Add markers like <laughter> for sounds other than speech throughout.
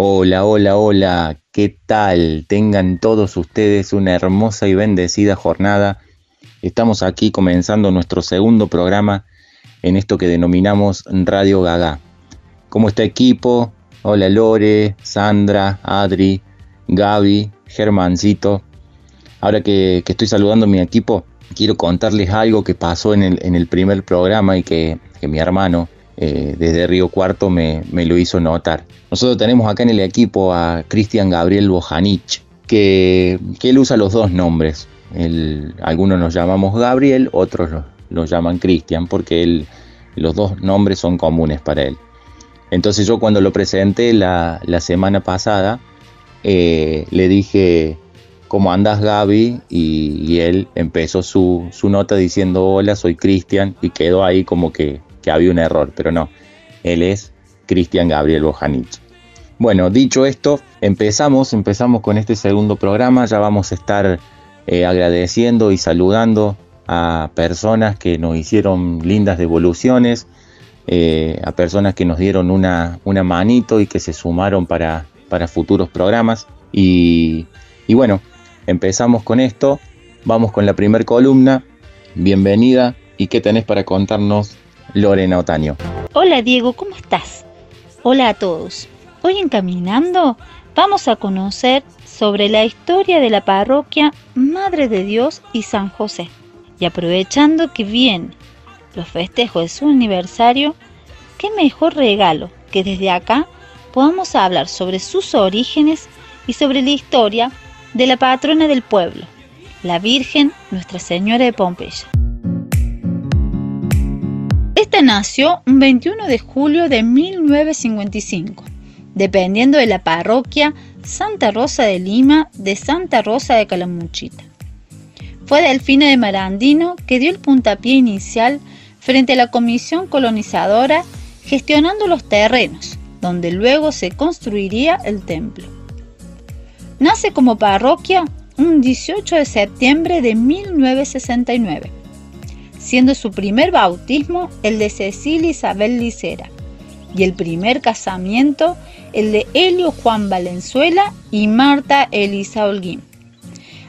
Hola, hola, hola, ¿qué tal? Tengan todos ustedes una hermosa y bendecida jornada. Estamos aquí comenzando nuestro segundo programa en esto que denominamos Radio Gaga. ¿Cómo está equipo? Hola Lore, Sandra, Adri, Gaby, Germancito. Ahora que, estoy saludando a mi equipo, quiero contarles algo que pasó en el, primer programa y que mi hermano, eh, desde Río Cuarto me, lo hizo notar. Nosotros tenemos acá en el equipo a Cristian Gabriel Bojanich, que, él usa los dos nombres. algunos nos llamamos Gabriel, otros lo, llaman Cristian, porque los dos nombres son comunes para él. Entonces yo cuando lo presenté la, semana pasada, eh, le dije, ¿cómo andas Gaby? Y, él empezó su, su, nota diciendo, hola, soy Cristian, y quedó ahí como que que había un error, pero no, él es Cristian Gabriel Bojanich. Bueno, dicho esto, empezamos, empezamos con este segundo programa, ya vamos a estar eh, agradeciendo y saludando a personas que nos hicieron lindas devoluciones, eh, a personas que nos dieron una, una manito y que se sumaron para, para futuros programas. Y, y bueno, empezamos con esto, vamos con la primera columna, bienvenida. Y qué tenés para contarnos Lorena Otaño. Hola Diego, ¿cómo estás? Hola a todos. Hoy en Caminando vamos a conocer sobre la historia de la parroquia Madre de Dios y San José. Y aprovechando que vienen los festejos de su aniversario, qué mejor regalo que desde acá podamos hablar sobre sus orígenes y sobre la historia de la patrona del pueblo, la Virgen Nuestra Señora de Pompeya. Esta nació un 21 de julio de 1955, dependiendo de la parroquia Santa Rosa de Lima de Santa Rosa de Calamuchita. Fue Delfina de Marandino que dio el puntapié inicial frente a la comisión colonizadora gestionando los terrenos, donde luego se construiría el templo. Nace como parroquia un 18 de septiembre de 1969 siendo su primer bautismo el de Cecilia Isabel Licera y el primer casamiento el de Helio Juan Valenzuela y Marta Elisa Holguín.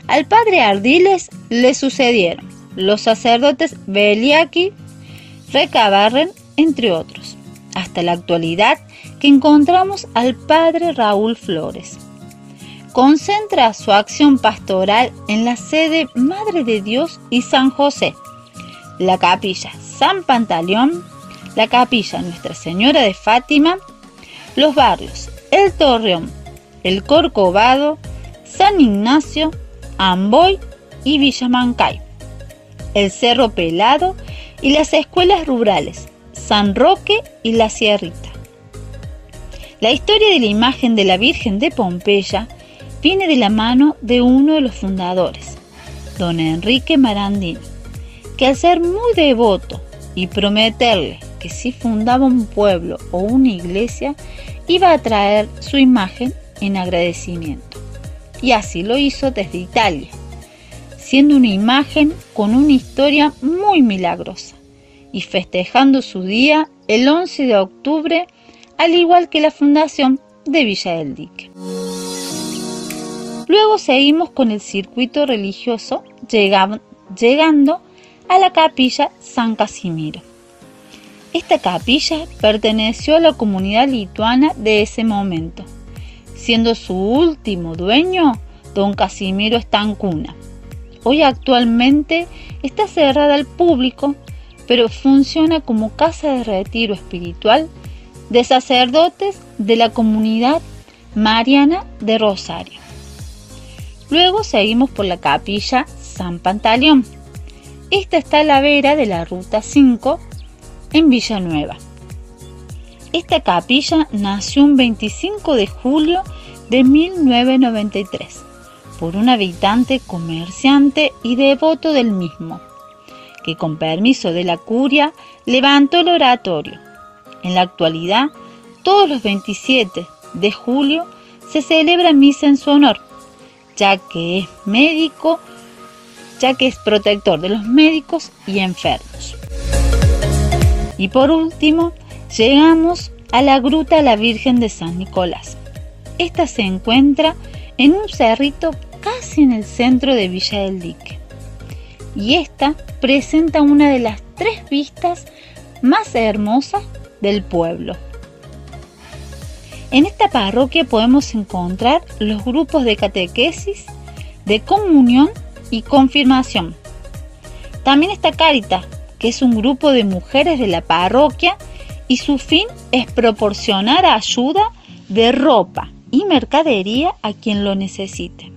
Al padre Ardiles le sucedieron los sacerdotes Beliaki, Recabarren, entre otros, hasta la actualidad que encontramos al padre Raúl Flores. Concentra su acción pastoral en la sede Madre de Dios y San José, la capilla San Pantaleón, la capilla Nuestra Señora de Fátima, los barrios El Torreón, El Corcovado, San Ignacio, Amboy y Villamancay, el Cerro Pelado y las escuelas rurales San Roque y La Sierrita. La historia de la imagen de la Virgen de Pompeya viene de la mano de uno de los fundadores, don Enrique Marandini que al ser muy devoto y prometerle que si fundaba un pueblo o una iglesia, iba a traer su imagen en agradecimiento. Y así lo hizo desde Italia, siendo una imagen con una historia muy milagrosa y festejando su día el 11 de octubre, al igual que la fundación de Villa del Dique. Luego seguimos con el circuito religioso, llegando a la capilla San Casimiro. Esta capilla perteneció a la comunidad lituana de ese momento, siendo su último dueño don Casimiro Estancuna. Hoy actualmente está cerrada al público, pero funciona como casa de retiro espiritual de sacerdotes de la comunidad mariana de Rosario. Luego seguimos por la capilla San Pantaleón, esta está a la vera de la Ruta 5 en Villanueva. Esta capilla nació un 25 de julio de 1993 por un habitante comerciante y devoto del mismo, que con permiso de la curia levantó el oratorio. En la actualidad, todos los 27 de julio se celebra misa en su honor, ya que es médico ya que es protector de los médicos y enfermos. Y por último, llegamos a la Gruta la Virgen de San Nicolás. Esta se encuentra en un cerrito casi en el centro de Villa del Dique. Y esta presenta una de las tres vistas más hermosas del pueblo. En esta parroquia podemos encontrar los grupos de catequesis, de comunión y confirmación. También está Caritas, que es un grupo de mujeres de la parroquia y su fin es proporcionar ayuda de ropa y mercadería a quien lo necesite.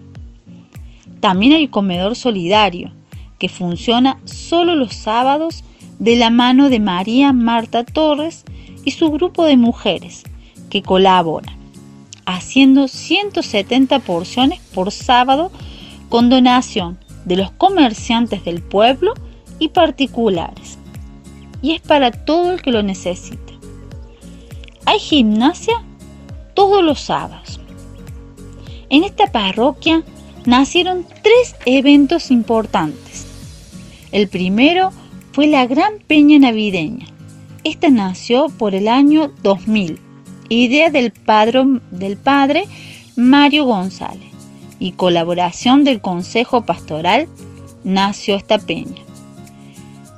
También hay un comedor solidario que funciona solo los sábados de la mano de María Marta Torres y su grupo de mujeres que colaboran, haciendo 170 porciones por sábado con donación de los comerciantes del pueblo y particulares. Y es para todo el que lo necesite. Hay gimnasia todos los sábados. En esta parroquia nacieron tres eventos importantes. El primero fue la Gran Peña Navideña. Esta nació por el año 2000, idea del padre, del padre Mario González y colaboración del Consejo Pastoral nació esta peña.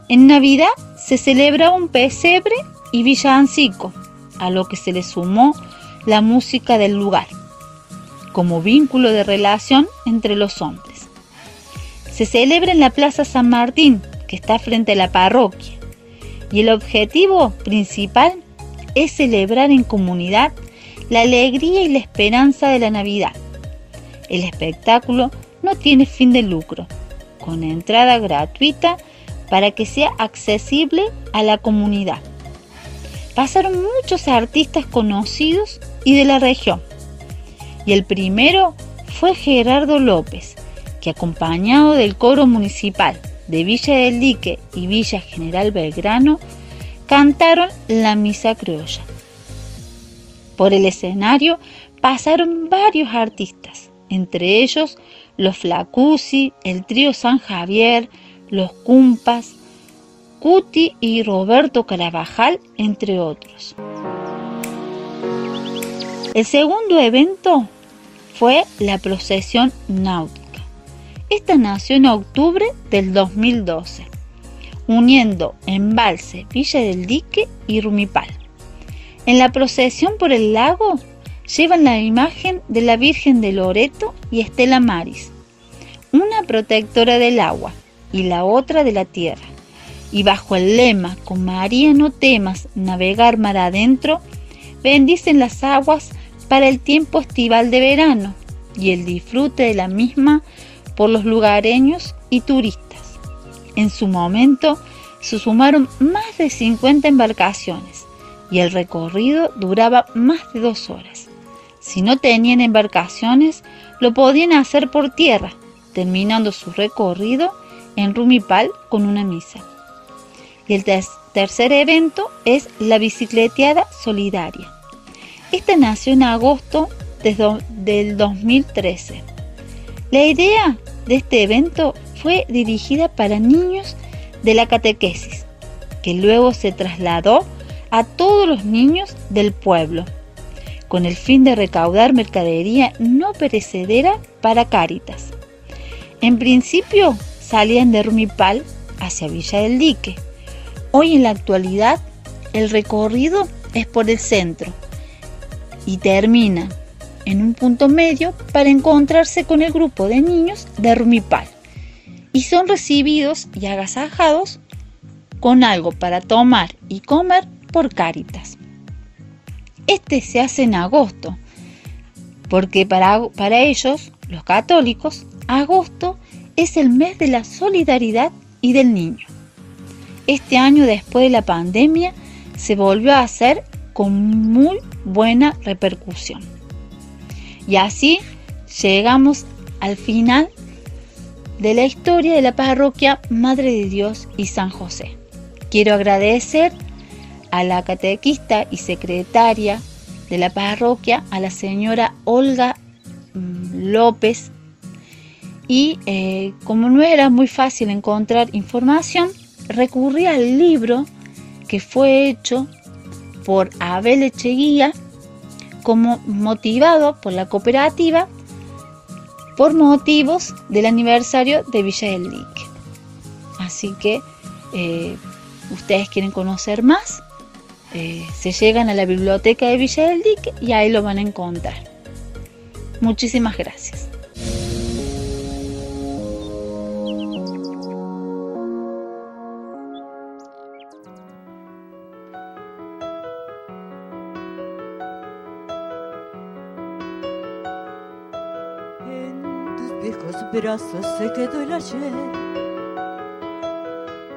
En Navidad se celebra un pesebre y villancico, a lo que se le sumó la música del lugar, como vínculo de relación entre los hombres. Se celebra en la Plaza San Martín, que está frente a la parroquia, y el objetivo principal es celebrar en comunidad la alegría y la esperanza de la Navidad. El espectáculo no tiene fin de lucro, con entrada gratuita para que sea accesible a la comunidad. Pasaron muchos artistas conocidos y de la región. Y el primero fue Gerardo López, que acompañado del coro municipal de Villa del Dique y Villa General Belgrano, cantaron la misa criolla. Por el escenario pasaron varios artistas, entre ellos los Flacusi, el trío San Javier, los Cumpas, Cuti y Roberto Carabajal, entre otros. El segundo evento fue la procesión náutica. Esta nació en octubre del 2012, uniendo Embalse, Villa del Dique y Rumipal. En la procesión por el lago llevan la imagen de la Virgen de Loreto y Estela Maris, una protectora del agua y la otra de la tierra. Y bajo el lema, con María no temas navegar mar adentro, bendicen las aguas para el tiempo estival de verano y el disfrute de la misma por los lugareños y turistas. En su momento se sumaron más de 50 embarcaciones y el recorrido duraba más de dos horas. Si no tenían embarcaciones, lo podían hacer por tierra, terminando su recorrido en Rumipal con una misa. Y el tercer evento es la bicicleteada solidaria. Esta nació en agosto del 2013. La idea de este evento fue dirigida para niños de la catequesis, que luego se trasladó a todos los niños del pueblo, con el fin de recaudar mercadería no perecedera para Cáritas. En principio salían de Rumipal hacia Villa del Dique. Hoy en la actualidad el recorrido es por el centro, y termina en un punto medio para encontrarse con el grupo de niños de Rumipal y son recibidos y agasajados con algo para tomar y comer por Cáritas. Este se hace en agosto, porque para, para ellos, los católicos, agosto es el mes de la solidaridad y del niño. Este año después de la pandemia se volvió a hacer con muy buena repercusión. Y así llegamos al final de la historia de la parroquia Madre de Dios y San José. Quiero agradecer a la catequista y secretaria de la parroquia, a la señora Olga mm, López. Y eh, como no era muy fácil encontrar información, recurrí al libro que fue hecho por Abel Echeguía como motivado por la cooperativa por motivos del aniversario de Villa del Dique. Así que eh, ustedes quieren conocer más, eh, se llegan a la biblioteca de Villa del Dique y ahí lo van a encontrar. Muchísimas gracias. se quedó el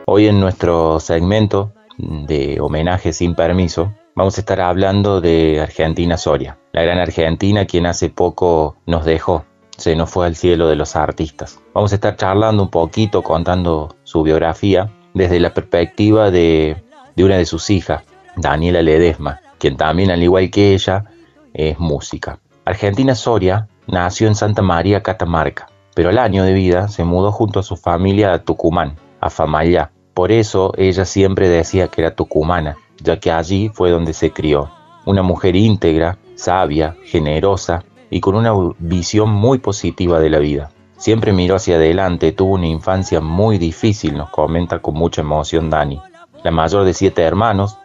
Hoy en nuestro segmento de homenaje sin permiso, vamos a estar hablando de Argentina Soria, la gran Argentina quien hace poco nos dejó, se nos fue al cielo de los artistas. Vamos a estar charlando un poquito, contando su biografía desde la perspectiva de, una de sus hijas, Daniela Ledesma, quien también, al igual que ella, es música. Argentina Soria nació en Santa María, Catamarca, pero al año de vida se mudó junto a su familia a Tucumán, a Famayá. Por eso ella siempre decía que era tucumana, ya que allí fue donde se crió. Una mujer íntegra, sabia, generosa y con una visión muy positiva de la vida. Siempre miró hacia adelante, tuvo una infancia muy difícil, nos comenta con mucha emoción Dani. La mayor de siete hermanos,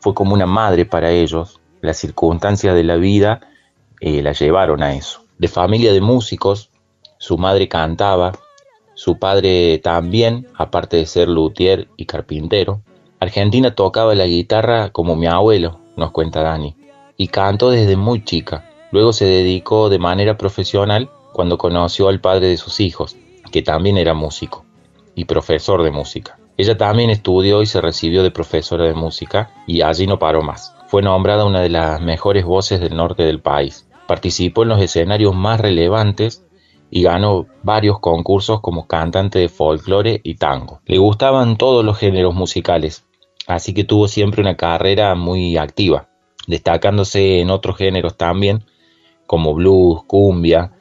fue como una madre para ellos. Las circunstancias de la vida eh, la llevaron a eso. De familia de músicos, su madre cantaba, su padre también, aparte de ser luthier y carpintero. Argentina tocaba la guitarra como mi abuelo, nos cuenta Dani, y cantó desde muy chica. Luego se dedicó de manera profesional cuando conoció al padre de sus hijos, que también era músico y profesor de música. Ella también estudió y se recibió de profesora de música y allí no paró más. Fue nombrada una de las mejores voces del norte del país. Participó en los escenarios más relevantes y ganó varios concursos como cantante de folclore y tango. Le gustaban todos los géneros musicales, así que tuvo siempre una carrera muy activa, destacándose en otros géneros también, como blues, cumbia,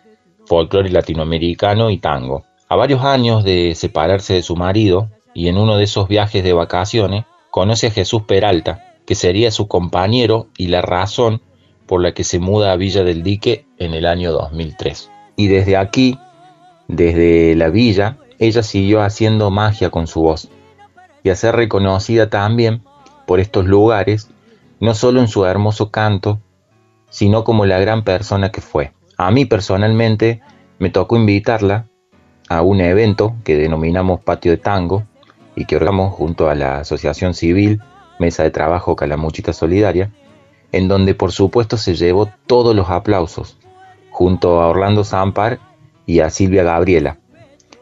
folclore latinoamericano y tango. A varios años de separarse de su marido y en uno de esos viajes de vacaciones, conoce a Jesús Peralta, que sería su compañero y la razón por la que se muda a Villa del Dique en el año 2003. Y desde aquí, desde la villa, ella siguió haciendo magia con su voz y a ser reconocida también por estos lugares, no solo en su hermoso canto, sino como la gran persona que fue. A mí personalmente me tocó invitarla a un evento que denominamos Patio de Tango y que organizamos junto a la Asociación Civil Mesa de Trabajo Calamuchita Solidaria, en donde por supuesto se llevó todos los aplausos, junto a Orlando Zampar y a Silvia Gabriela.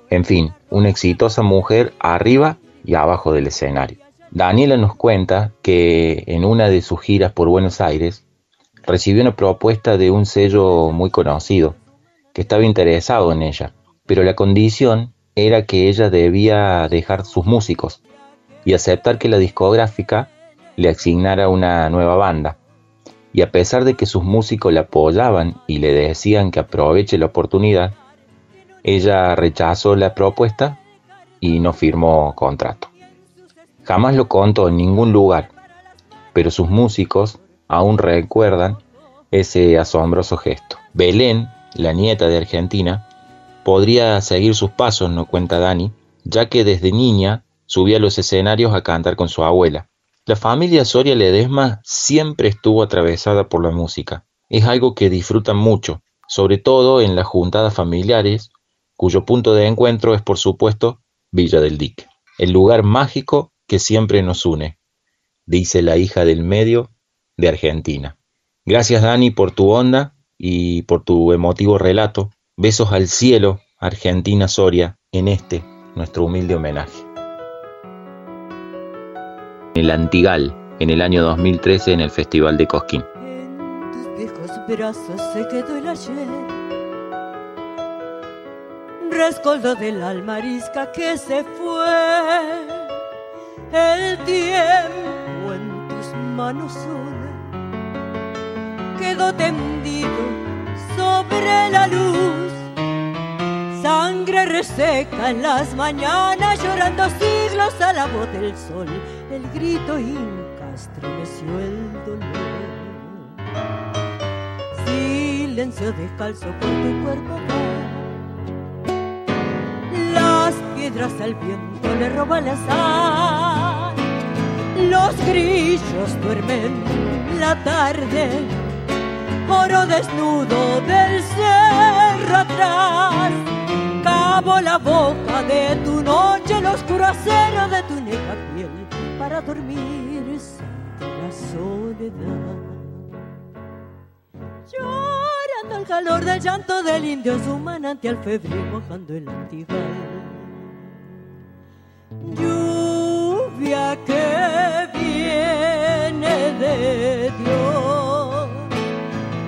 En fin, una exitosa mujer arriba y abajo del escenario. Daniela nos cuenta que en una de sus giras por Buenos Aires recibió una propuesta de un sello muy conocido, que estaba interesado en ella, pero la condición era que ella debía dejar sus músicos y aceptar que la discográfica le asignara una nueva banda y a pesar de que sus músicos la apoyaban y le decían que aproveche la oportunidad, ella rechazó la propuesta y no firmó contrato. Jamás lo contó en ningún lugar, pero sus músicos aún recuerdan ese asombroso gesto. Belén, la nieta de Argentina, podría seguir sus pasos, no cuenta Dani, ya que desde niña subía a los escenarios a cantar con su abuela. La familia Soria Ledesma siempre estuvo atravesada por la música. Es algo que disfrutan mucho, sobre todo en las juntadas familiares, cuyo punto de encuentro es por supuesto Villa del Dique, el lugar mágico que siempre nos une, dice la hija del medio de Argentina. Gracias Dani por tu onda y por tu emotivo relato. Besos al cielo, Argentina Soria, en este, nuestro humilde homenaje el Antigal en el año 2013 en el Festival de Cosquín. En tus viejos brazos se quedó el ayer, rescoldo del almarisca que se fue, el tiempo en tus manos sola quedó tendido sobre la luz sangre reseca en las mañanas, llorando siglos a la voz del sol. El grito inca estremeció el dolor. silencio descalzo por tu cuerpo Las piedras al viento le roban la sal. Los grillos duermen la tarde, oro desnudo del cerro atrás. Cabo la boca de tu noche, el oscuro acero de tu negra piel para dormir la soledad. Llorando al calor del llanto del indio, su manantial febril mojando el antigal. Lluvia que viene de Dios,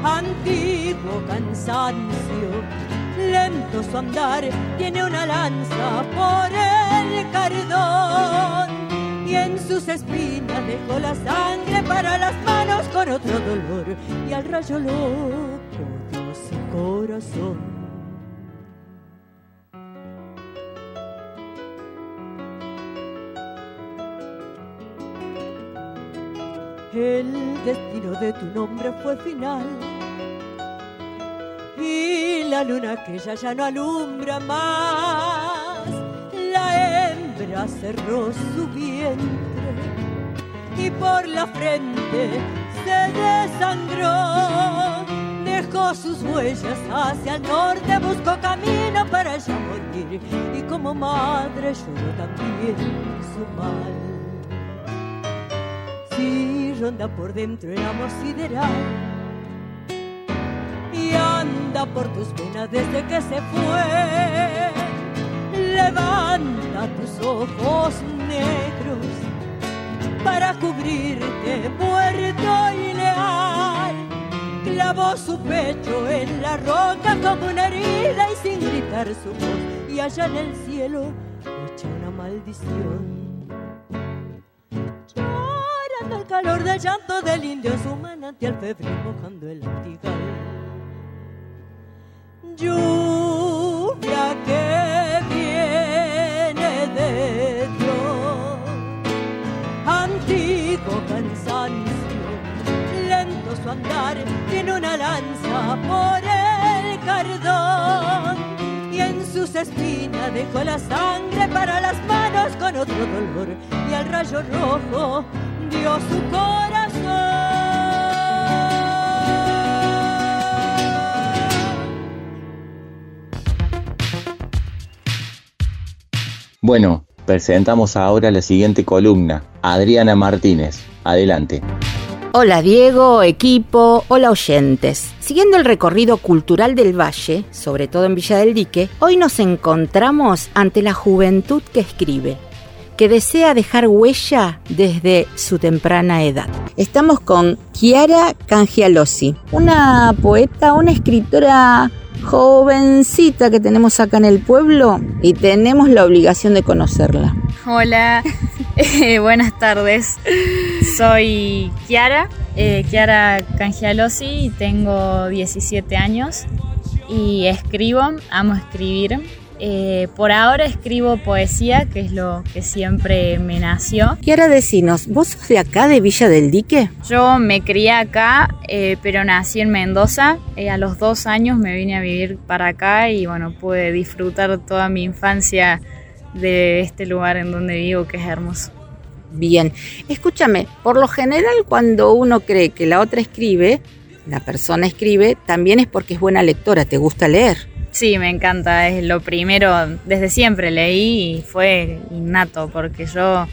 antiguo cansancio, lento su andar, tiene una lanza por el cardón y en sus espinas dejó la sangre para las manos con otro dolor y al rayo loco dio su corazón. El destino de tu nombre fue final y la luna que ya ya no alumbra más la cerró su vientre y por la frente se desangró. Dejó sus huellas hacia el norte, buscó camino para ella morir y como madre lloró también su mal. Si ronda por dentro el amor sideral y anda por tus venas desde que se fue levanta tus ojos negros para cubrirte muerto y leal. Clavó su pecho en la roca como una herida y sin gritar su voz, y allá en el cielo echa una maldición. Llorando el calor del llanto del indio, su manantial febril mojando el antigal. Lluvia que tiene una lanza por el cardón y en sus espinas dejó la sangre para las manos con otro dolor y al rayo rojo dio su corazón. Bueno, presentamos ahora la siguiente columna. Adriana Martínez. Adelante. Hola Diego, equipo, hola oyentes. Siguiendo el recorrido cultural del valle, sobre todo en Villa del Dique, hoy nos encontramos ante la juventud que escribe, que desea dejar huella desde su temprana edad. Estamos con Chiara Cangialosi, una poeta, una escritora jovencita que tenemos acá en el pueblo y tenemos la obligación de conocerla. Hola, <laughs> eh, buenas tardes. Soy Chiara, eh, Chiara Cangialosi, tengo 17 años y escribo, amo escribir. Eh, por ahora escribo poesía, que es lo que siempre me nació. Quiero decinos, ¿vos sos de acá, de Villa del Dique? Yo me crié acá, eh, pero nací en Mendoza. Eh, a los dos años me vine a vivir para acá y bueno, pude disfrutar toda mi infancia de este lugar en donde vivo, que es hermoso. Bien, escúchame, por lo general cuando uno cree que la otra escribe, la persona escribe, también es porque es buena lectora, te gusta leer. Sí, me encanta, es lo primero, desde siempre leí y fue innato, porque yo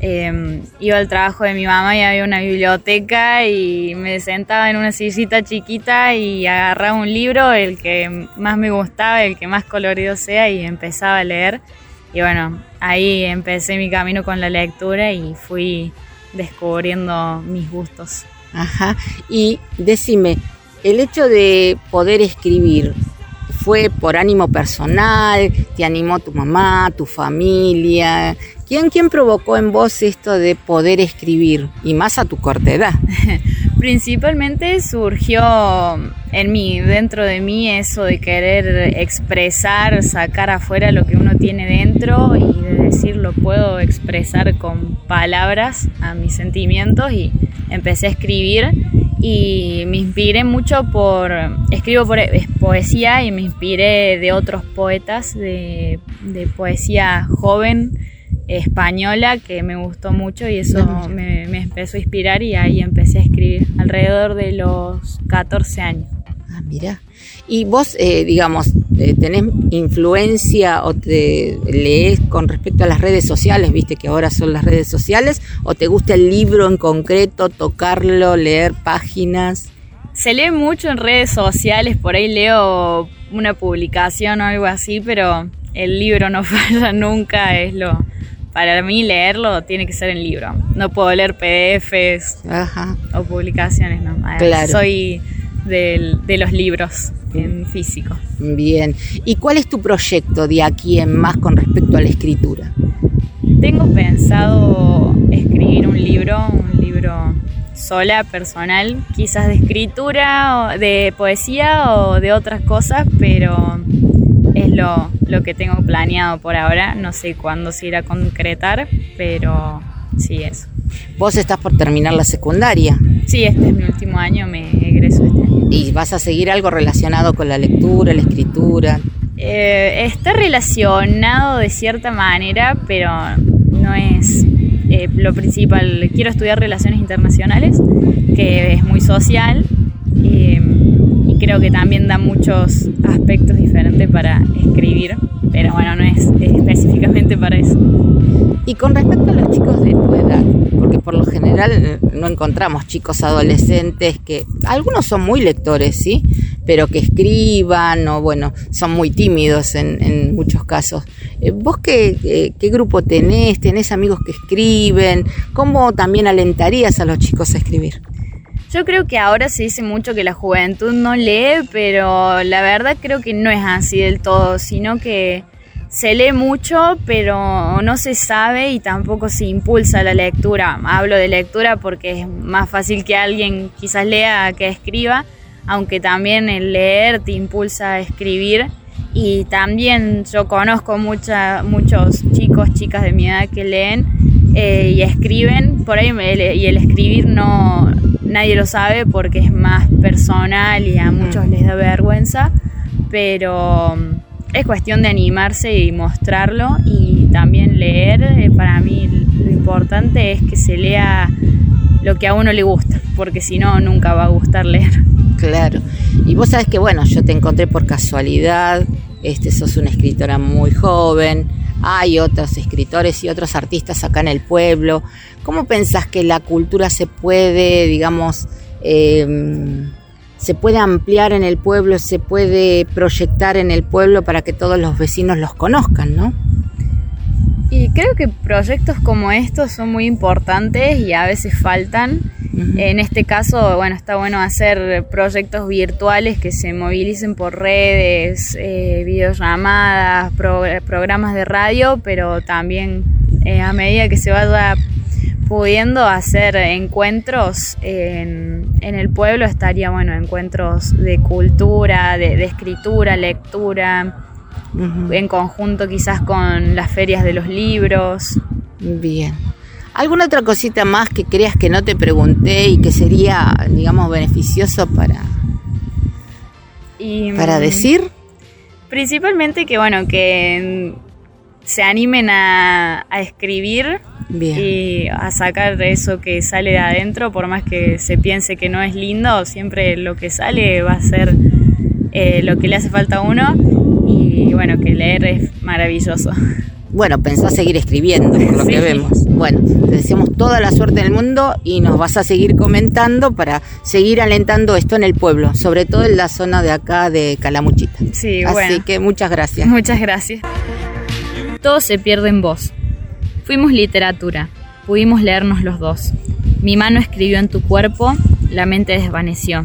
em, iba al trabajo de mi mamá y había una biblioteca y me sentaba en una sillita chiquita y agarraba un libro, el que más me gustaba, el que más colorido sea y empezaba a leer. Y bueno, ahí empecé mi camino con la lectura y fui descubriendo mis gustos. Ajá, y decime, el hecho de poder escribir, fue por ánimo personal? ¿Te animó tu mamá, tu familia? ¿Quién, ¿Quién provocó en vos esto de poder escribir y más a tu corta edad? <laughs> Principalmente surgió en mí, dentro de mí, eso de querer expresar, sacar afuera lo que uno tiene dentro y de decir lo puedo expresar con palabras a mis sentimientos y empecé a escribir y me inspiré mucho por, escribo por, poesía y me inspiré de otros poetas de, poesía joven española que me gustó mucho y eso me, me, empezó a inspirar y ahí empecé a escribir alrededor de los 14 años. Ah, mira. Y vos, eh, digamos, eh, tenés influencia o te lees con respecto a las redes sociales, viste que ahora son las redes sociales, o te gusta el libro en concreto, tocarlo, leer páginas. Se lee mucho en redes sociales, por ahí leo una publicación o algo así, pero el libro no <laughs> falla nunca, es lo... Para mí leerlo tiene que ser en libro. No puedo leer PDFs o publicaciones, no. Claro. Soy de los libros en físico. Bien. ¿Y cuál es tu proyecto de aquí en más con respecto a la escritura? Tengo pensado escribir un libro, un libro sola, personal, quizás de escritura, o de poesía o de otras cosas, pero es lo, lo que tengo planeado por ahora. No sé cuándo se irá a concretar, pero sí, eso. Vos estás por terminar la secundaria. Sí, este es mi último año, me egreso este año. ¿Y vas a seguir algo relacionado con la lectura, la escritura? Eh, está relacionado de cierta manera, pero no es eh, lo principal. Quiero estudiar relaciones internacionales, que es muy social. Eh, y creo que también da muchos aspectos diferentes para escribir, pero bueno, no es específicamente para eso. Y con respecto a los chicos de tu edad, porque por lo general no encontramos chicos adolescentes que, algunos son muy lectores, ¿sí? Pero que escriban o bueno, son muy tímidos en, muchos casos. Eh, ¿Vos qué, eh, qué grupo tenés? ¿Tenés amigos que escriben? ¿Cómo también alentarías a los chicos a escribir? Yo creo que ahora se dice mucho que la juventud no lee, pero la verdad creo que no es así del todo, sino que se lee mucho, pero no se sabe y tampoco se impulsa la lectura. Hablo de lectura porque es más fácil que alguien quizás lea que escriba, aunque también el leer te impulsa a escribir. Y también yo conozco mucha, muchos chicos, chicas de mi edad que leen eh, y escriben, por ahí y el escribir no nadie lo sabe porque es más personal y a muchos les da vergüenza, pero es cuestión de animarse y mostrarlo y también leer. Eh, para mí lo importante es que se lea lo que a uno le gusta, porque si no, nunca va a gustar leer. Claro. Y vos sabes que, bueno, yo te encontré por casualidad, este, sos una escritora muy joven, hay otros escritores y otros artistas acá en el pueblo. ¿Cómo pensás que la cultura se puede, digamos, eh, se puede ampliar en el pueblo, se puede proyectar en el pueblo para que todos los vecinos los conozcan, ¿no? Y creo que proyectos como estos son muy importantes y a veces faltan. En este caso, bueno, está bueno hacer proyectos virtuales que se movilicen por redes, eh, videollamadas, programas de radio, pero también eh, a medida que se vaya pudiendo hacer encuentros en, el pueblo, estaría bueno, encuentros de cultura, de, escritura, lectura, en conjunto quizás con las ferias de los libros. Bien. ¿Alguna otra cosita más que creas que no te pregunté y que sería, digamos, beneficioso para, para mm, decir? Principalmente que, bueno, que se animen a, a escribir y a sacar eso que sale de adentro, por más que se piense que no es lindo, siempre lo que sale va a ser eh, lo que le hace falta a uno y bueno, que leer es maravilloso. <laughs> Bueno, pensás seguir escribiendo, por lo que vemos. Bueno, te deseamos toda la suerte del mundo y nos vas a seguir comentando para seguir alentando esto en el pueblo, sobre todo en la zona de acá de Calamuchita. Sí, Así que muchas gracias. Muchas gracias. Todo se pierde en vos Fuimos literatura, pudimos leernos los dos. Mi mano escribió en tu cuerpo, la mente desvaneció.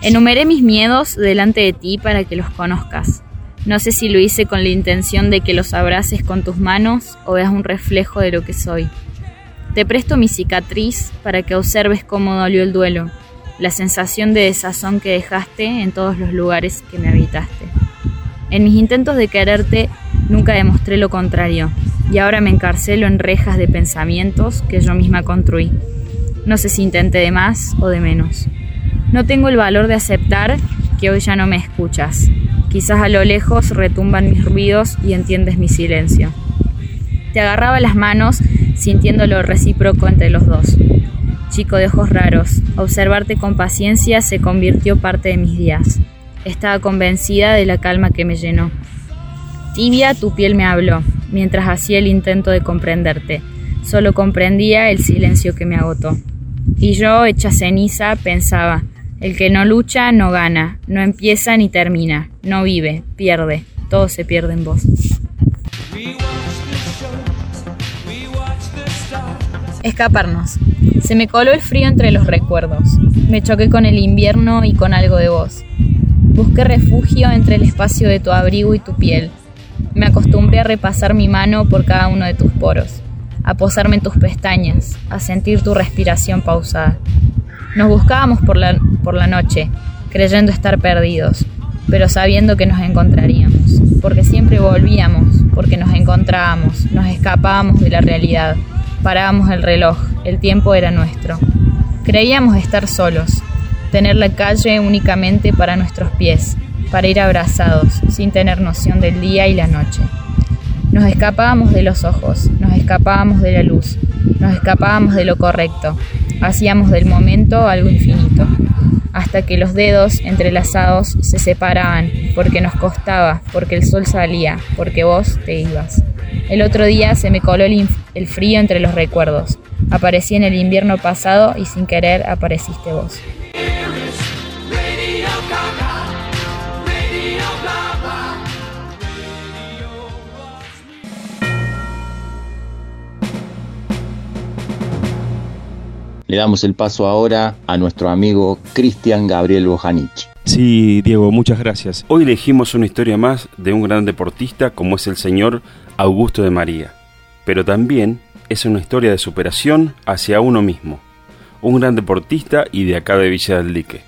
Enumeré mis miedos delante de ti para que los conozcas. No sé si lo hice con la intención de que los abraces con tus manos o veas un reflejo de lo que soy. Te presto mi cicatriz para que observes cómo dolió el duelo, la sensación de desazón que dejaste en todos los lugares que me habitaste. En mis intentos de quererte nunca demostré lo contrario, y ahora me encarcelo en rejas de pensamientos que yo misma construí. No sé si intenté de más o de menos. No tengo el valor de aceptar que hoy ya no me escuchas. Quizás a lo lejos retumban mis ruidos y entiendes mi silencio. Te agarraba las manos sintiendo lo recíproco entre los dos. Chico de ojos raros, observarte con paciencia se convirtió parte de mis días. Estaba convencida de la calma que me llenó. Tibia tu piel me habló, mientras hacía el intento de comprenderte. Solo comprendía el silencio que me agotó. Y yo, hecha ceniza, pensaba, el que no lucha no gana, no empieza ni termina, no vive, pierde, todo se pierde en vos. Escaparnos. Se me coló el frío entre los recuerdos. Me choqué con el invierno y con algo de vos. Busqué refugio entre el espacio de tu abrigo y tu piel. Me acostumbré a repasar mi mano por cada uno de tus poros, a posarme en tus pestañas, a sentir tu respiración pausada. Nos buscábamos por la, por la noche, creyendo estar perdidos, pero sabiendo que nos encontraríamos, porque siempre volvíamos, porque nos encontrábamos, nos escapábamos de la realidad. Parábamos el reloj, el tiempo era nuestro. Creíamos estar solos, tener la calle únicamente para nuestros pies, para ir abrazados, sin tener noción del día y la noche. Nos escapábamos de los ojos, nos escapábamos de la luz, nos escapábamos de lo correcto, hacíamos del momento algo infinito, hasta que los dedos entrelazados se separaban, porque nos costaba, porque el sol salía, porque vos te ibas. El otro día se me coló el, frío entre los recuerdos. Aparecí en el invierno pasado y sin querer apareciste vos. Le damos el paso ahora a nuestro amigo Cristian Gabriel Bojanich. Sí, Diego, muchas gracias. Hoy elegimos una historia más de un gran deportista como es el señor Augusto de María, pero también es una historia de superación hacia uno mismo, un gran deportista y de acá de Villa del Dique.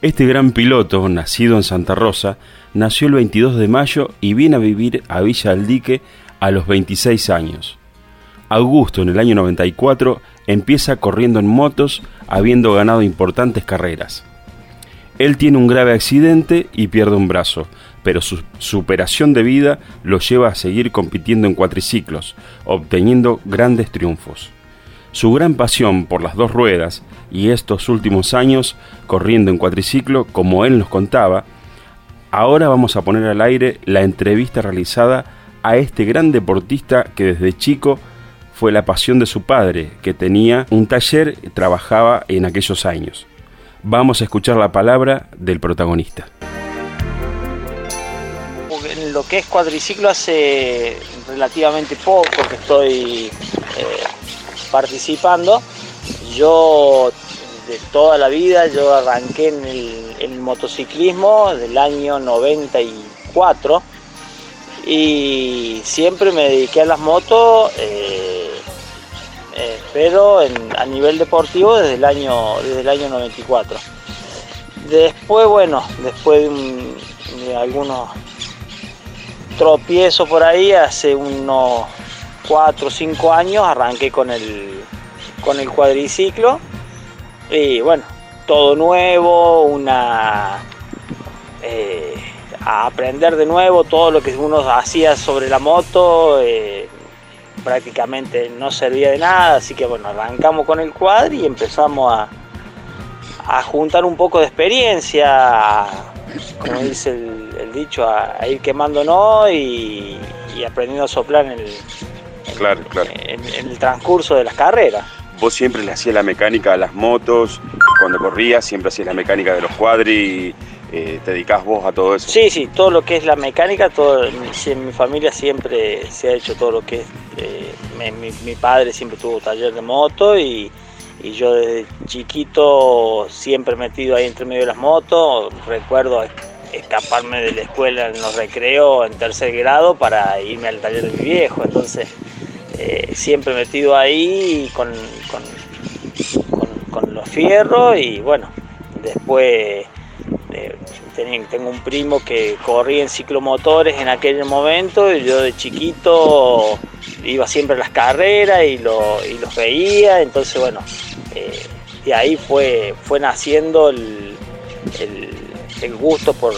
Este gran piloto, nacido en Santa Rosa, nació el 22 de mayo y viene a vivir a Villa del Dique a los 26 años. Augusto en el año 94 empieza corriendo en motos habiendo ganado importantes carreras. Él tiene un grave accidente y pierde un brazo, pero su superación de vida lo lleva a seguir compitiendo en cuatriciclos, obteniendo grandes triunfos. Su gran pasión por las dos ruedas y estos últimos años corriendo en cuatriciclo, como él nos contaba, ahora vamos a poner al aire la entrevista realizada a este gran deportista que desde chico fue la pasión de su padre, que tenía un taller y trabajaba en aquellos años. Vamos a escuchar la palabra del protagonista lo que es cuadriciclo hace relativamente poco que estoy eh, participando. Yo de toda la vida, yo arranqué en el, motociclismo del año 94 y siempre me dediqué a las motos, eh, eh, pero a nivel deportivo desde el año, desde el año 94. Después, bueno, después de algunos tropiezo por ahí hace unos 4 o 5 años, arranqué con el, con el cuadriciclo y bueno, todo nuevo, una... Eh, a aprender de nuevo todo lo que uno hacía sobre la moto, eh, prácticamente no servía de nada, así que bueno, arrancamos con el cuadro y empezamos a, a juntar un poco de experiencia, como dice el, dicho, a, ir quemándonos y, y, aprendiendo a soplar en el, claro, claro. En, el transcurso de las carreras. Vos siempre le hacías la mecánica a las motos, cuando corrías siempre hacías la mecánica de los cuadri, eh, te dedicás vos a todo eso. Sí, sí, todo lo que es la mecánica, todo, en mi familia siempre se ha hecho todo lo que es, eh, mi, padre siempre tuvo taller de moto y, y yo desde chiquito siempre metido ahí entre medio de las motos, recuerdo escaparme de la escuela en los recreos en tercer grado para irme al taller de mi viejo, entonces eh, siempre metido ahí con, con, los fierros y bueno, después tengo un primo que corría en ciclomotores en aquel momento y yo de chiquito iba siempre a las carreras y, lo, y los veía, entonces bueno, eh, de ahí fue, fue naciendo el, el, gusto por,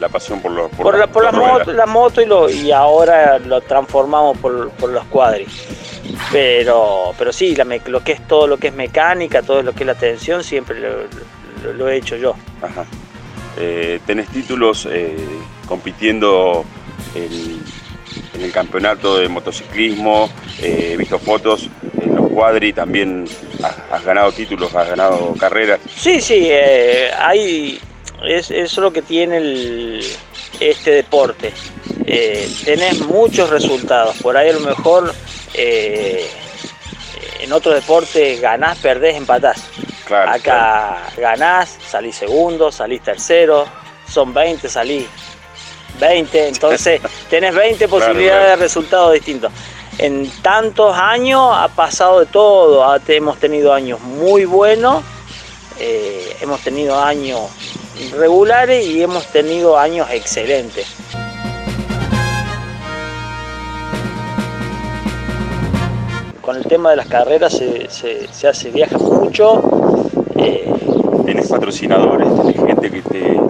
la pasión por, los, por, la, por la, moto, y, lo, y ahora lo transformamos por, por los cuadris. Pero, pero sí, la, lo que es todo lo que es mecánica, todo lo que es la tensión, siempre lo, he hecho yo. Ajá. Eh, tenés títulos eh, compitiendo en, el campeonato de motociclismo, eh, he visto fotos en los cuadri, también has, ganado títulos, has ganado carreras. Sí, sí, hay, es, eso lo que tiene este deporte. tenés muchos resultados, por ahí a lo mejor en otro deporte ganás, perdés, empatás. Acá ganás, salís segundo, salís tercero, son 20, salís 20, entonces <laughs> tenés 20 posibilidades de resultados distintos. En tantos años ha pasado de todo, hemos tenido años muy buenos, eh, hemos tenido años regulares y hemos tenido años excelentes. con el tema de las carreras se, se, hace, viaja mucho. Eh, ¿Tienes patrocinadores? ¿Tienes gente que te,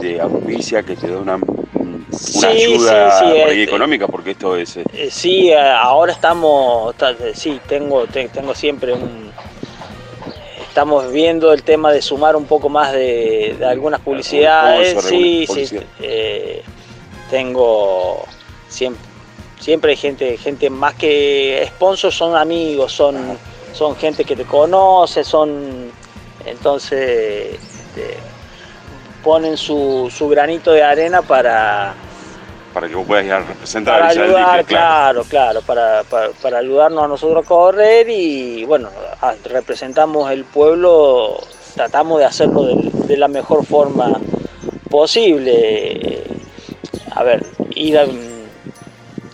te auspicia, que te da una, ayuda eh, económica? Porque esto es... Eh, sí, ahora estamos, sí, tengo, tengo siempre un... Estamos viendo el tema de sumar un poco más de, algunas publicidades. Sí, sí. tengo siempre siempre hay gente, gente más que sponsors, son amigos, son, son gente que te conoce, son entonces este, ponen su, su, granito de arena para para que vos puedas ir a representar para ayudar, claro, claro, para, para, ayudarnos a nosotros a correr y bueno, representamos el pueblo, tratamos de hacerlo de, de la mejor forma posible. A ver, ir a,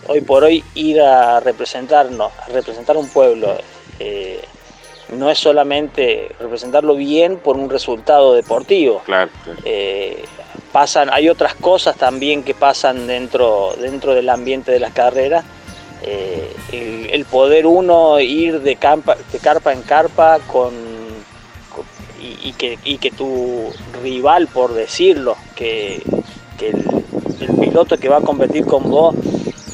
hoy por hoy ir a representarnos, a representar un pueblo, eh, no es solamente representarlo bien por un resultado deportivo. Eh, pasan, hay otras cosas también que pasan dentro, dentro del ambiente de las carreras. Eh, el, poder uno ir de, campa, de carpa en carpa con, y, que, que, tu rival, por decirlo, que, el piloto que va a competir con vos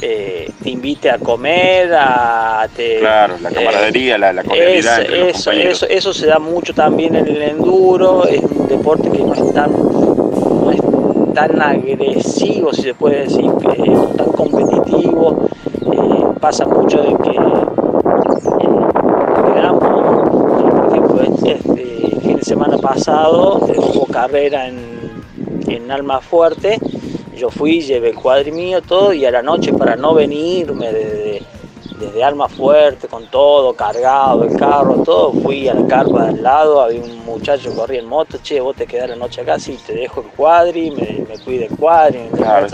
eh, te invite a comer, a te, claro, la camaradería, la, la eso, eso, eso, se da mucho también en el enduro, es un deporte que no es tan, no es tan agresivo, si se puede decir, no tan competitivo, eh, pasa mucho de que por ejemplo, este, este, fin de semana pasado hubo carrera en, en Alma Fuerte yo fui, llevé el cuadri mío, todo, y a la noche para no venirme desde, desde Alma Fuerte, con todo cargado, el carro, todo, fui a la carpa de al lado, había un muchacho que corría en moto, che, vos te quedás la noche acá, sí, te dejo el cuadri, me, me cuida el cuadri. Claro,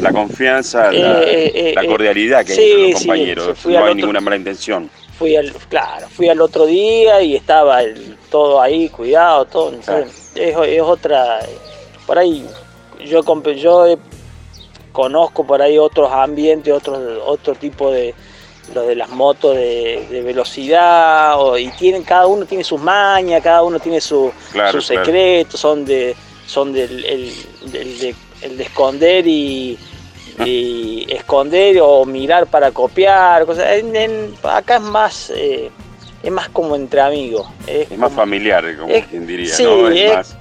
la confianza, la, eh, eh, cordialidad que hay entre los compañeros, no hay ninguna mala intención. Fui al, claro, fui al otro día y estaba el, todo ahí, cuidado, todo, es, es otra, por ahí yo, yo conozco por ahí otros ambientes, otros, otro tipo de, lo de las motos de, velocidad, y tienen, cada uno tiene sus mañas, cada uno tiene su, sus secretos, son de son del el, de, esconder y, esconder o mirar para copiar, cosas. acá es más eh, es más como entre amigos. Es, más familiar, como quien diría, ¿no? Es, más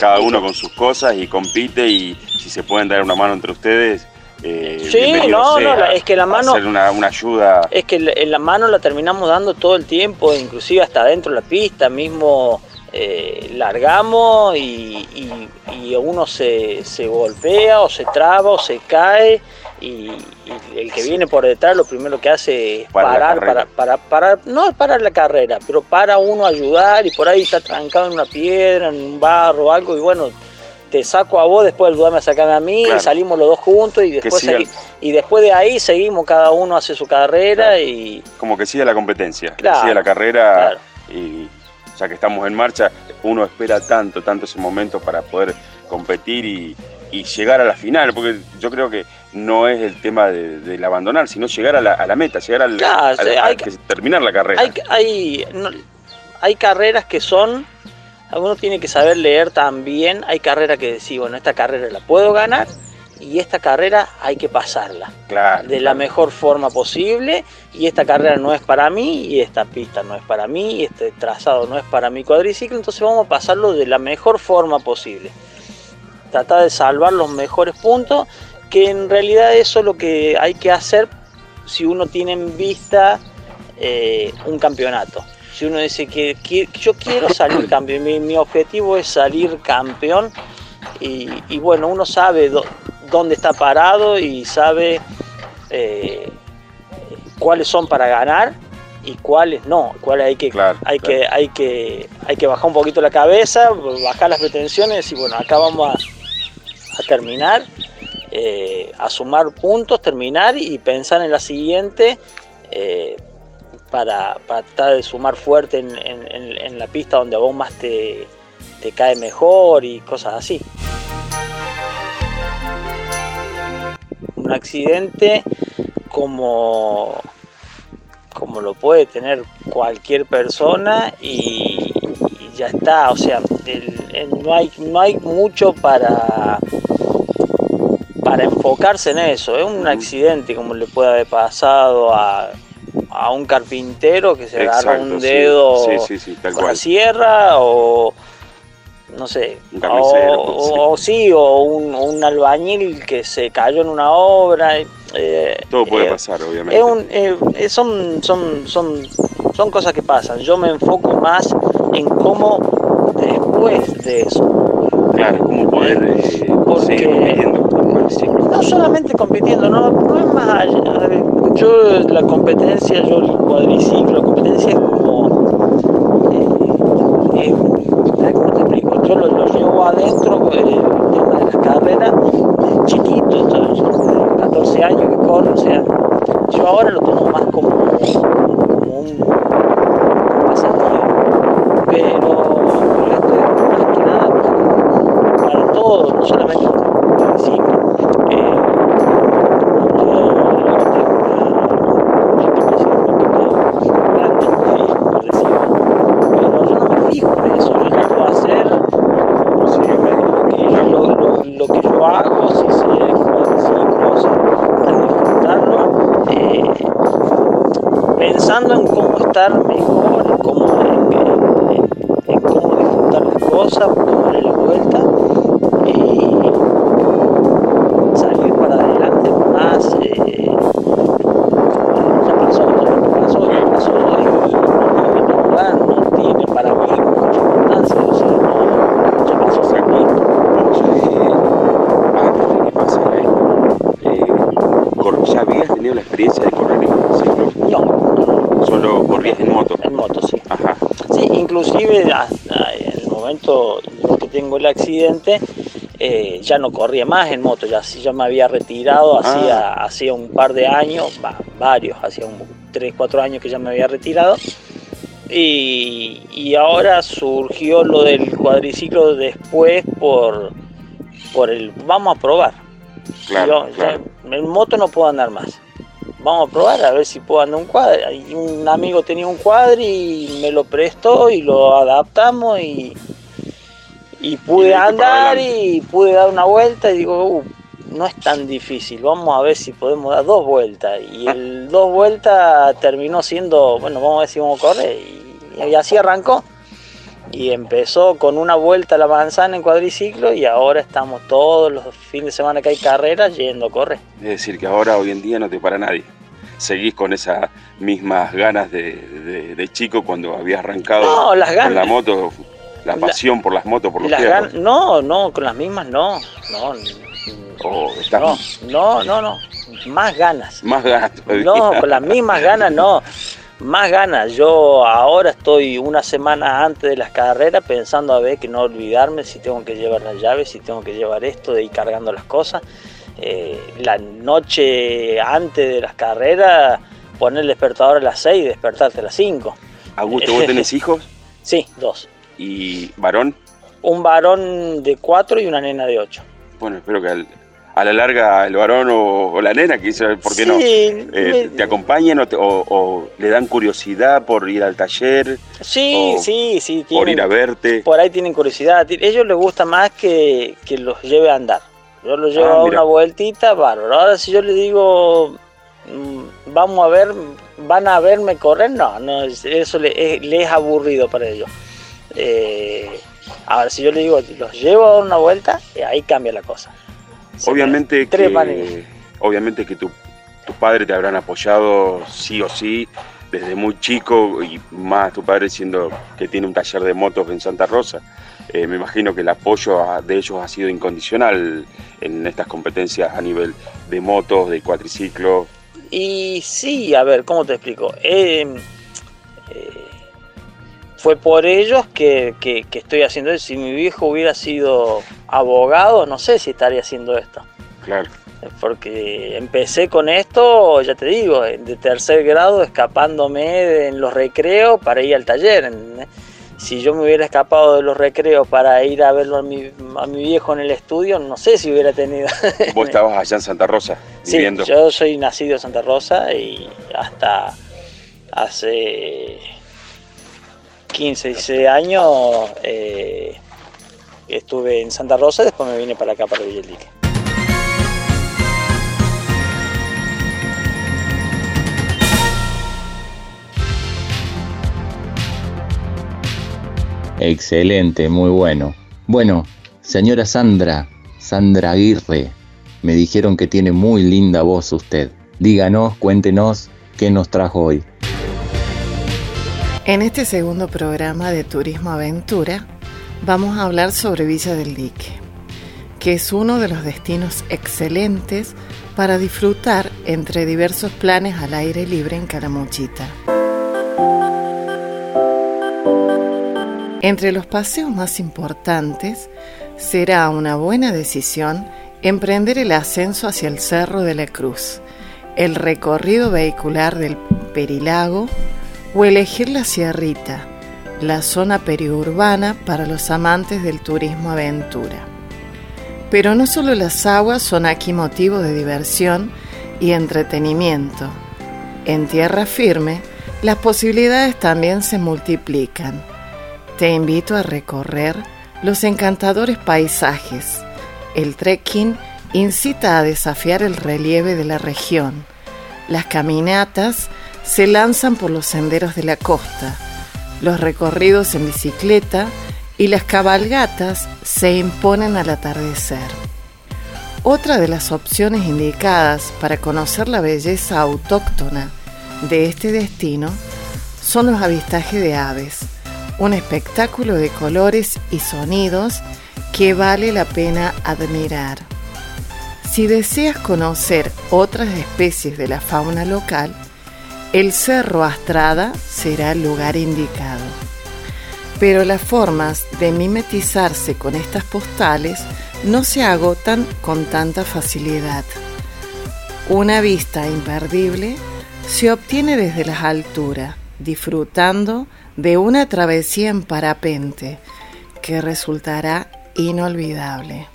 cada uno con sus cosas y compite y si se pueden dar una mano entre ustedes. Eh, sí, no, no, es que la mano. Hacer una, ayuda. Es que la, mano la terminamos dando todo el tiempo, inclusive hasta dentro de la pista, mismo eh, largamos y, y, uno se, se, golpea o se traba o se cae y, el que viene por detrás lo primero que hace es parar para, para, para, no es parar la carrera, pero para uno ayudar y por ahí está trancado en una piedra, en un barro o algo y bueno, te saco a vos, después ayúdame a sacarme a mí, y salimos los dos juntos y después, y después de ahí seguimos, cada uno hace su carrera y... Como que sigue la competencia, sigue la carrera y ya que estamos en marcha, uno espera tanto, tanto ese momento para poder competir y, llegar a la final, porque yo creo que no es el tema del abandonar, sino llegar a la, meta, llegar al, a, terminar la carrera. Hay, hay carreras que son, uno tiene que saber leer también, hay carreras que decir, bueno, esta carrera la puedo ganar y esta carrera hay que pasarla Claro. de la mejor forma posible y esta carrera no es para mí y esta pista no es para mí y este trazado no es para mi cuadriciclo, entonces vamos a pasarlo de la mejor forma posible. Tratar de salvar los mejores puntos, que en realidad eso es lo que hay que hacer si uno tiene en vista eh, un campeonato. Si uno dice que, que yo quiero salir <coughs> campeón, mi, mi objetivo es salir campeón y, y bueno, uno sabe dó- dónde está parado y sabe eh, cuáles son para ganar y cuáles no, cuáles hay que, Claro, hay, claro. que, hay, que, hay que bajar un poquito la cabeza, bajar las pretensiones y bueno, acá vamos a, a terminar, eh, a sumar puntos, terminar y pensar en la siguiente eh, para, para tratar de sumar fuerte en, en- la pista donde a vos más te, te cae mejor y cosas así. Un accidente como, como lo puede tener cualquier persona y, y ya está, o sea, el- no, hay, no hay mucho para, para enfocarse en eso, es un accidente como le puede haber pasado a, a un carpintero que se agarra Exacto, un dedo Sí, sí, con la sierra o no sé, Un carnicero, o, sí. o- o sí, o un, un albañil que se cayó en una obra. eh, Todo puede eh, pasar, obviamente. es un- eh, son, son, son, son cosas que pasan. Yo me enfoco más en cómo después de eso. Claro, cómo poder eh, Porque- seguir compitiendo. No solamente compitiendo, no, no es más ver, Yo la competencia, yo el cuadriciclo, la competencia es como... eh, es- ¿cómo te explico? Yo lo, lo llevo adentro, eh, el tema de las carreras, eh, chiquito, de 14 años que corro, o sea, yo ahora lo tomo más como, como un pasatiempo. Pero esto es más que nada no solamente disfrutarlo, eh, pensando en cómo estar mejor, en cómo, en- en- en cómo disfrutar las cosas, darle la vuelta y salir para adelante más. eh, ya pasó, ya lo que pasó, ya pasó y no me va a jugar, no tiene para mí mucha importancia, o sea, no, ya pasó por mí. Vos, eh, antes de que pase, eh, eh, cor- ¿ya habías tenido la experiencia de correr en cuadriciclo? No, no, no, Solo corrías en moto. en moto sí. Ajá. Sí, inclusive hasta en el momento en que tengo el accidente, eh, ya no corría más en moto, ya, ya me había retirado hacía, hacía un par de años, va, varios, hacía un 3, 4 años que ya me había retirado. Y, y ahora surgió lo del cuadriciclo después por, por el vamos a probar. Claro, Yo, claro. ya en moto no puedo andar más. Vamos a probar a ver si puedo andar un cuadro. Y un amigo tenía un cuadro y me lo prestó y lo adaptamos y, y pude Y andar y pude dar una vuelta y digo, "Uh, no es tan difícil, vamos a ver si podemos dar dos vueltas. Y Ah. el dos vueltas terminó siendo, bueno, vamos a ver si vamos a correr. Y, y así arrancó. Y empezó con una vuelta a la manzana en cuadriciclo y ahora estamos todos los fines de semana que hay carreras yendo a correr. Es decir, que ahora hoy en día no te para nadie. Seguís con esas mismas ganas de, de- de chico cuando habías arrancado No, las con la moto, la La- pasión por las motos, por los Las no, no, con las mismas no. No, no, no, no, no. Más ganas. más ganas todavía. No, con las mismas ganas no. Más ganas. Yo ahora estoy una semana antes de las carreras pensando a ver que no olvidarme si tengo que llevar las llaves, si tengo que llevar esto, de ir cargando las cosas. Eh, la noche antes de las carreras, poner el despertador a las 6 y despertarte a las 5. Augusto, ¿vos tenés <laughs> hijos? Sí, dos. ¿Y varón? Un varón de 4 y una nena de 8. Bueno, espero que al, a la larga el varón o, la nena, que ¿por qué no? Eh, ¿Te acompañan o, le dan curiosidad por ir al taller? Sí, sí, sí. por ir a verte. Por ahí tienen curiosidad. A ellos les gusta más que, que los lleve a andar. Yo los llevo ah, a una vueltita, bárbaro. Ahora si yo le digo, mm, vamos a ver, van a verme correr, no, no eso le, es, aburrido para ellos. Eh, ahora si yo le digo, los llevo a dar una vuelta, eh, ahí cambia la cosa. obviamente que, obviamente que tu, tu padre te habrán apoyado sí o sí desde muy chico y más tu padre siendo que tiene un taller de motos en Santa Rosa. Eh, me imagino que el apoyo de ellos ha sido incondicional en estas competencias a nivel de motos, de cuatriciclo. Y sí, a ver, ¿cómo te explico? Eh, eh, fue por ellos que, estoy haciendo eso. Si mi viejo hubiera sido abogado, no sé si estaría haciendo esto. Claro. Porque empecé con esto, ya te digo, de tercer grado, escapándome en los recreos para ir al taller si yo me hubiera escapado de los recreos para ir a verlo a mi, a mi viejo en el estudio, no sé si hubiera tenido. <laughs> ¿Vos estabas allá en Santa Rosa? Sí, yo soy nacido en Santa Rosa y hasta hace 15, 16 años eh, estuve en Santa Rosa, después me vine para acá, para Villelique. Excelente, muy bueno. Bueno, señora Sandra, Sandra Aguirre, me dijeron que tiene muy linda voz usted. Díganos, cuéntenos qué nos trajo hoy. En este segundo programa de Turismo Aventura vamos a hablar sobre Villa del Dique, que es uno de los destinos excelentes para disfrutar entre diversos planes al aire libre en Caramuchita. Entre los paseos más importantes será una buena decisión emprender el ascenso hacia el Cerro de la Cruz, el recorrido vehicular del Perilago o elegir la Sierrita, la zona periurbana para los amantes del turismo aventura. Pero no solo las aguas son aquí motivo de diversión y entretenimiento. En tierra firme, las posibilidades también se multiplican te invito a recorrer los encantadores paisajes. El trekking incita a desafiar el relieve de la región. Las caminatas se lanzan por los senderos de la costa. Los recorridos en bicicleta y las cabalgatas se imponen al atardecer. Otra de las opciones indicadas para conocer la belleza autóctona de este destino son los avistajes de aves un espectáculo de colores y sonidos que vale la pena admirar. Si deseas conocer otras especies de la fauna local, el Cerro Astrada será el lugar indicado. Pero las formas de mimetizarse con estas postales no se agotan con tanta facilidad. Una vista imperdible se obtiene desde las alturas, disfrutando de una travesía en parapente que resultará inolvidable.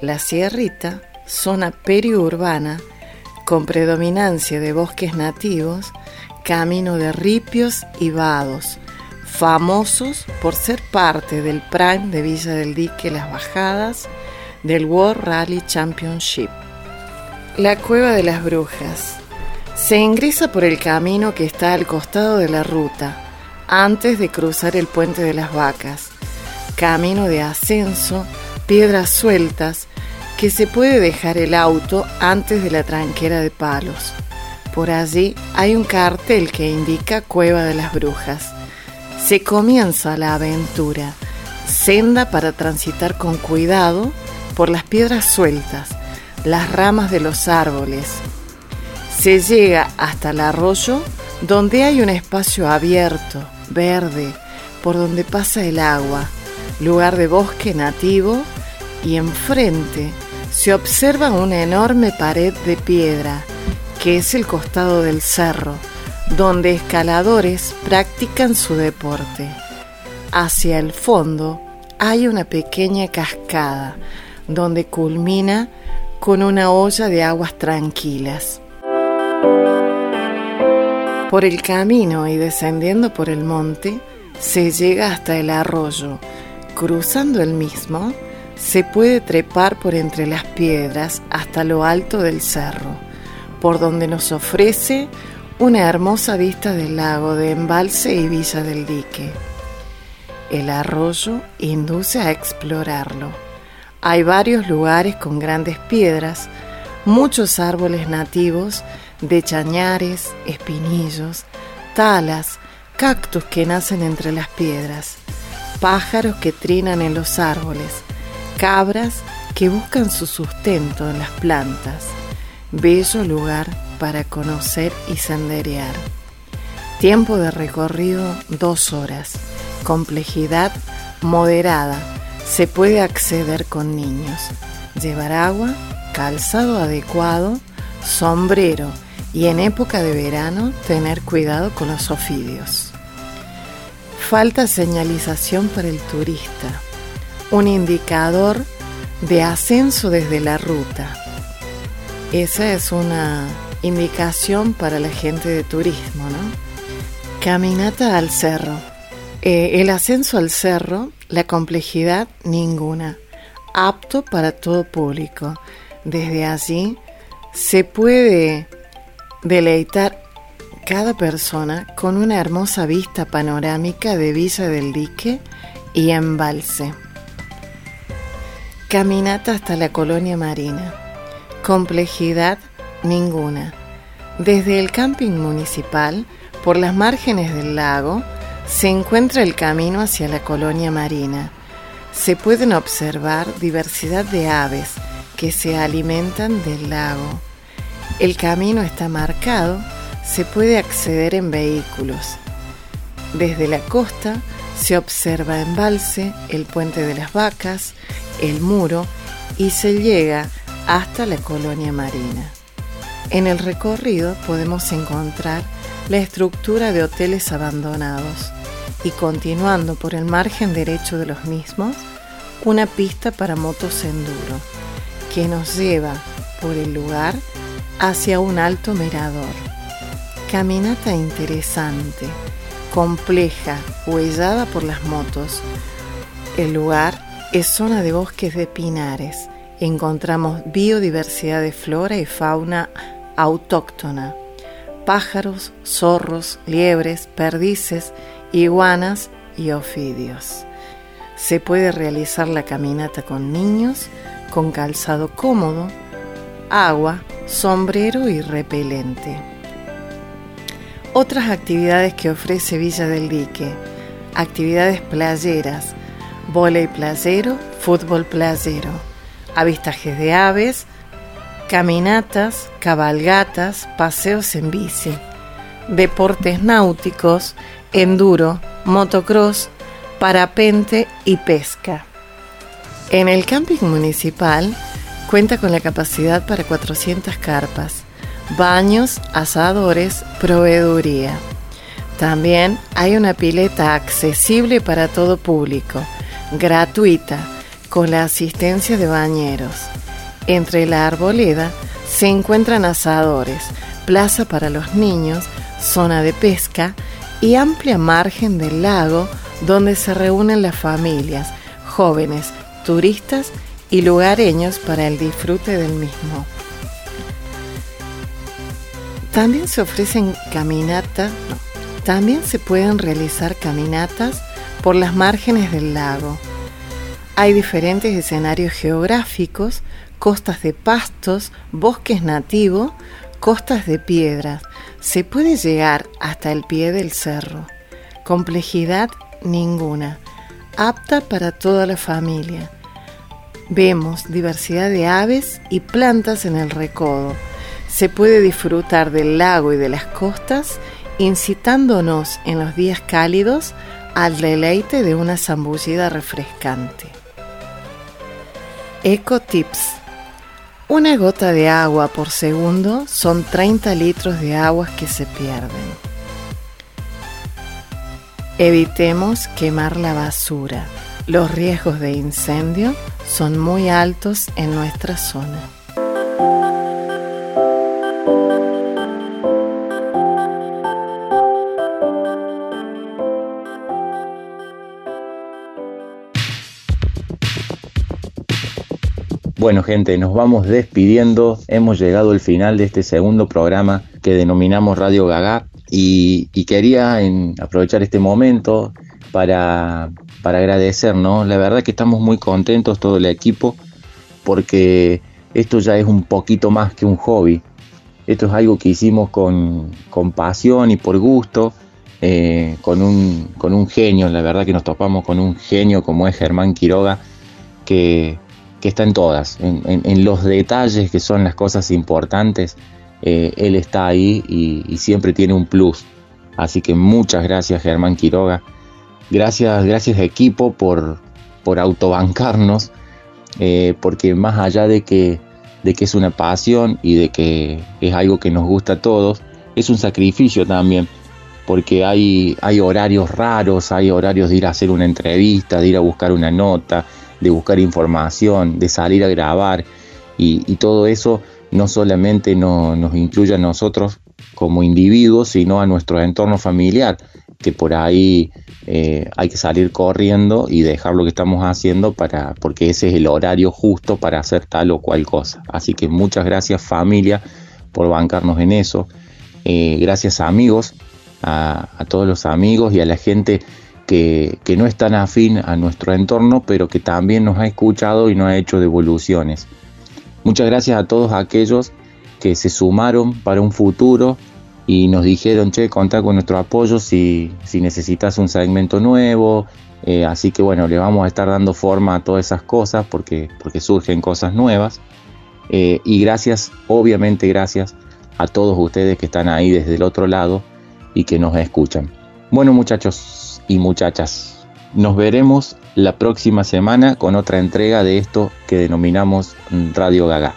La Sierrita, zona periurbana con predominancia de bosques nativos, camino de ripios y vados, famosos por ser parte del Prime de Villa del Dique Las Bajadas del World Rally Championship. La Cueva de las Brujas. Se ingresa por el camino que está al costado de la ruta, antes de cruzar el puente de las vacas. Camino de ascenso, piedras sueltas, que se puede dejar el auto antes de la tranquera de palos. Por allí hay un cartel que indica Cueva de las Brujas. Se comienza la aventura, senda para transitar con cuidado por las piedras sueltas, las ramas de los árboles. Se llega hasta el arroyo donde hay un espacio abierto, verde, por donde pasa el agua, lugar de bosque nativo, y enfrente se observa una enorme pared de piedra, que es el costado del cerro, donde escaladores practican su deporte. Hacia el fondo hay una pequeña cascada, donde culmina con una olla de aguas tranquilas. Por el camino y descendiendo por el monte, se llega hasta el arroyo. Cruzando el mismo, se puede trepar por entre las piedras hasta lo alto del cerro, por donde nos ofrece una hermosa vista del lago de Embalse y Villa del Dique. El arroyo induce a explorarlo. Hay varios lugares con grandes piedras, muchos árboles nativos de chañares, espinillos, talas, cactus que nacen entre las piedras, pájaros que trinan en los árboles, cabras que buscan su sustento en las plantas. Bello lugar para conocer y senderear. Tiempo de recorrido dos horas. Complejidad moderada. Se puede acceder con niños. Llevar agua, calzado adecuado, sombrero y en época de verano tener cuidado con los ofidios. Falta señalización para el turista. Un indicador de ascenso desde la ruta. Esa es una indicación para la gente de turismo, ¿no? Caminata al cerro. Eh, el ascenso al cerro, la complejidad ninguna, apto para todo público. Desde allí se puede deleitar cada persona con una hermosa vista panorámica de Villa del Dique y embalse. Caminata hasta la colonia marina. Complejidad ninguna. Desde el camping municipal, por las márgenes del lago, se encuentra el camino hacia la colonia marina. Se pueden observar diversidad de aves que se alimentan del lago. El camino está marcado, se puede acceder en vehículos. Desde la costa se observa embalse, el puente de las vacas, el muro y se llega hasta la colonia marina. En el recorrido podemos encontrar la estructura de hoteles abandonados y continuando por el margen derecho de los mismos, una pista para motos enduro que nos lleva por el lugar hacia un alto mirador. Caminata interesante, compleja, huellada por las motos. El lugar es zona de bosques de pinares. Encontramos biodiversidad de flora y fauna autóctona, pájaros, zorros, liebres, perdices, iguanas y ofidios. Se puede realizar la caminata con niños, con calzado cómodo, agua, sombrero y repelente. Otras actividades que ofrece Villa del Dique, actividades playeras, volei playero, fútbol playero, avistajes de aves, caminatas, cabalgatas, paseos en bici, deportes náuticos, enduro, motocross, parapente y pesca. En el camping municipal cuenta con la capacidad para 400 carpas, baños, asadores, proveeduría. También hay una pileta accesible para todo público, gratuita, con la asistencia de bañeros. Entre la arboleda se encuentran asadores, plaza para los niños, zona de pesca y amplia margen del lago donde se reúnen las familias, jóvenes, turistas y lugareños para el disfrute del mismo. También se ofrecen caminatas, también se pueden realizar caminatas por las márgenes del lago. Hay diferentes escenarios geográficos costas de pastos, bosques nativos, costas de piedras. Se puede llegar hasta el pie del cerro. Complejidad ninguna. Apta para toda la familia. Vemos diversidad de aves y plantas en el recodo. Se puede disfrutar del lago y de las costas, incitándonos en los días cálidos al deleite de una zambullida refrescante. Eco Tips una gota de agua por segundo son 30 litros de aguas que se pierden. Evitemos quemar la basura. Los riesgos de incendio son muy altos en nuestra zona. Bueno gente, nos vamos despidiendo. Hemos llegado al final de este segundo programa que denominamos Radio Gaga y, quería aprovechar este momento para para agradecer, ¿no? La verdad que estamos muy contentos todo el equipo porque esto ya es un poquito más que un hobby. Esto es algo que hicimos con, con pasión y por gusto, eh, con, un, con un genio, la verdad que nos topamos con un genio como es Germán Quiroga, que, que está en todas, en, los detalles que son las cosas importantes, eh, él está ahí y, siempre tiene un plus. Así que muchas gracias Germán Quiroga, gracias, gracias equipo por, por autobancarnos, eh, porque más allá de que de que es una pasión y de que es algo que nos gusta a todos, es un sacrificio también, porque hay, hay horarios raros, hay horarios de ir a hacer una entrevista, de ir a buscar una nota, de buscar información, de salir a grabar, y, todo eso no solamente nos incluye a nosotros como individuos, sino a nuestro entorno familiar, que por ahí eh, hay que salir corriendo y dejar lo que estamos haciendo para, porque ese es el horario justo para hacer tal o cual cosa. Así que muchas gracias familia por bancarnos en eso. Eh, gracias amigos, a, todos los amigos y a la gente que, que, no es tan afín a nuestro entorno, pero que también nos ha escuchado y nos ha hecho devoluciones. Muchas gracias a todos aquellos que se sumaron para un futuro y nos dijeron, che, contá con nuestro apoyo si, si necesitas un segmento nuevo. Eh, así que bueno, le vamos a estar dando forma a todas esas cosas porque, porque surgen cosas nuevas. Eh, y gracias, obviamente gracias a todos ustedes que están ahí desde el otro lado y que nos escuchan. Bueno muchachos y muchachas, nos veremos la próxima semana con otra entrega de esto que denominamos Radio Gaga.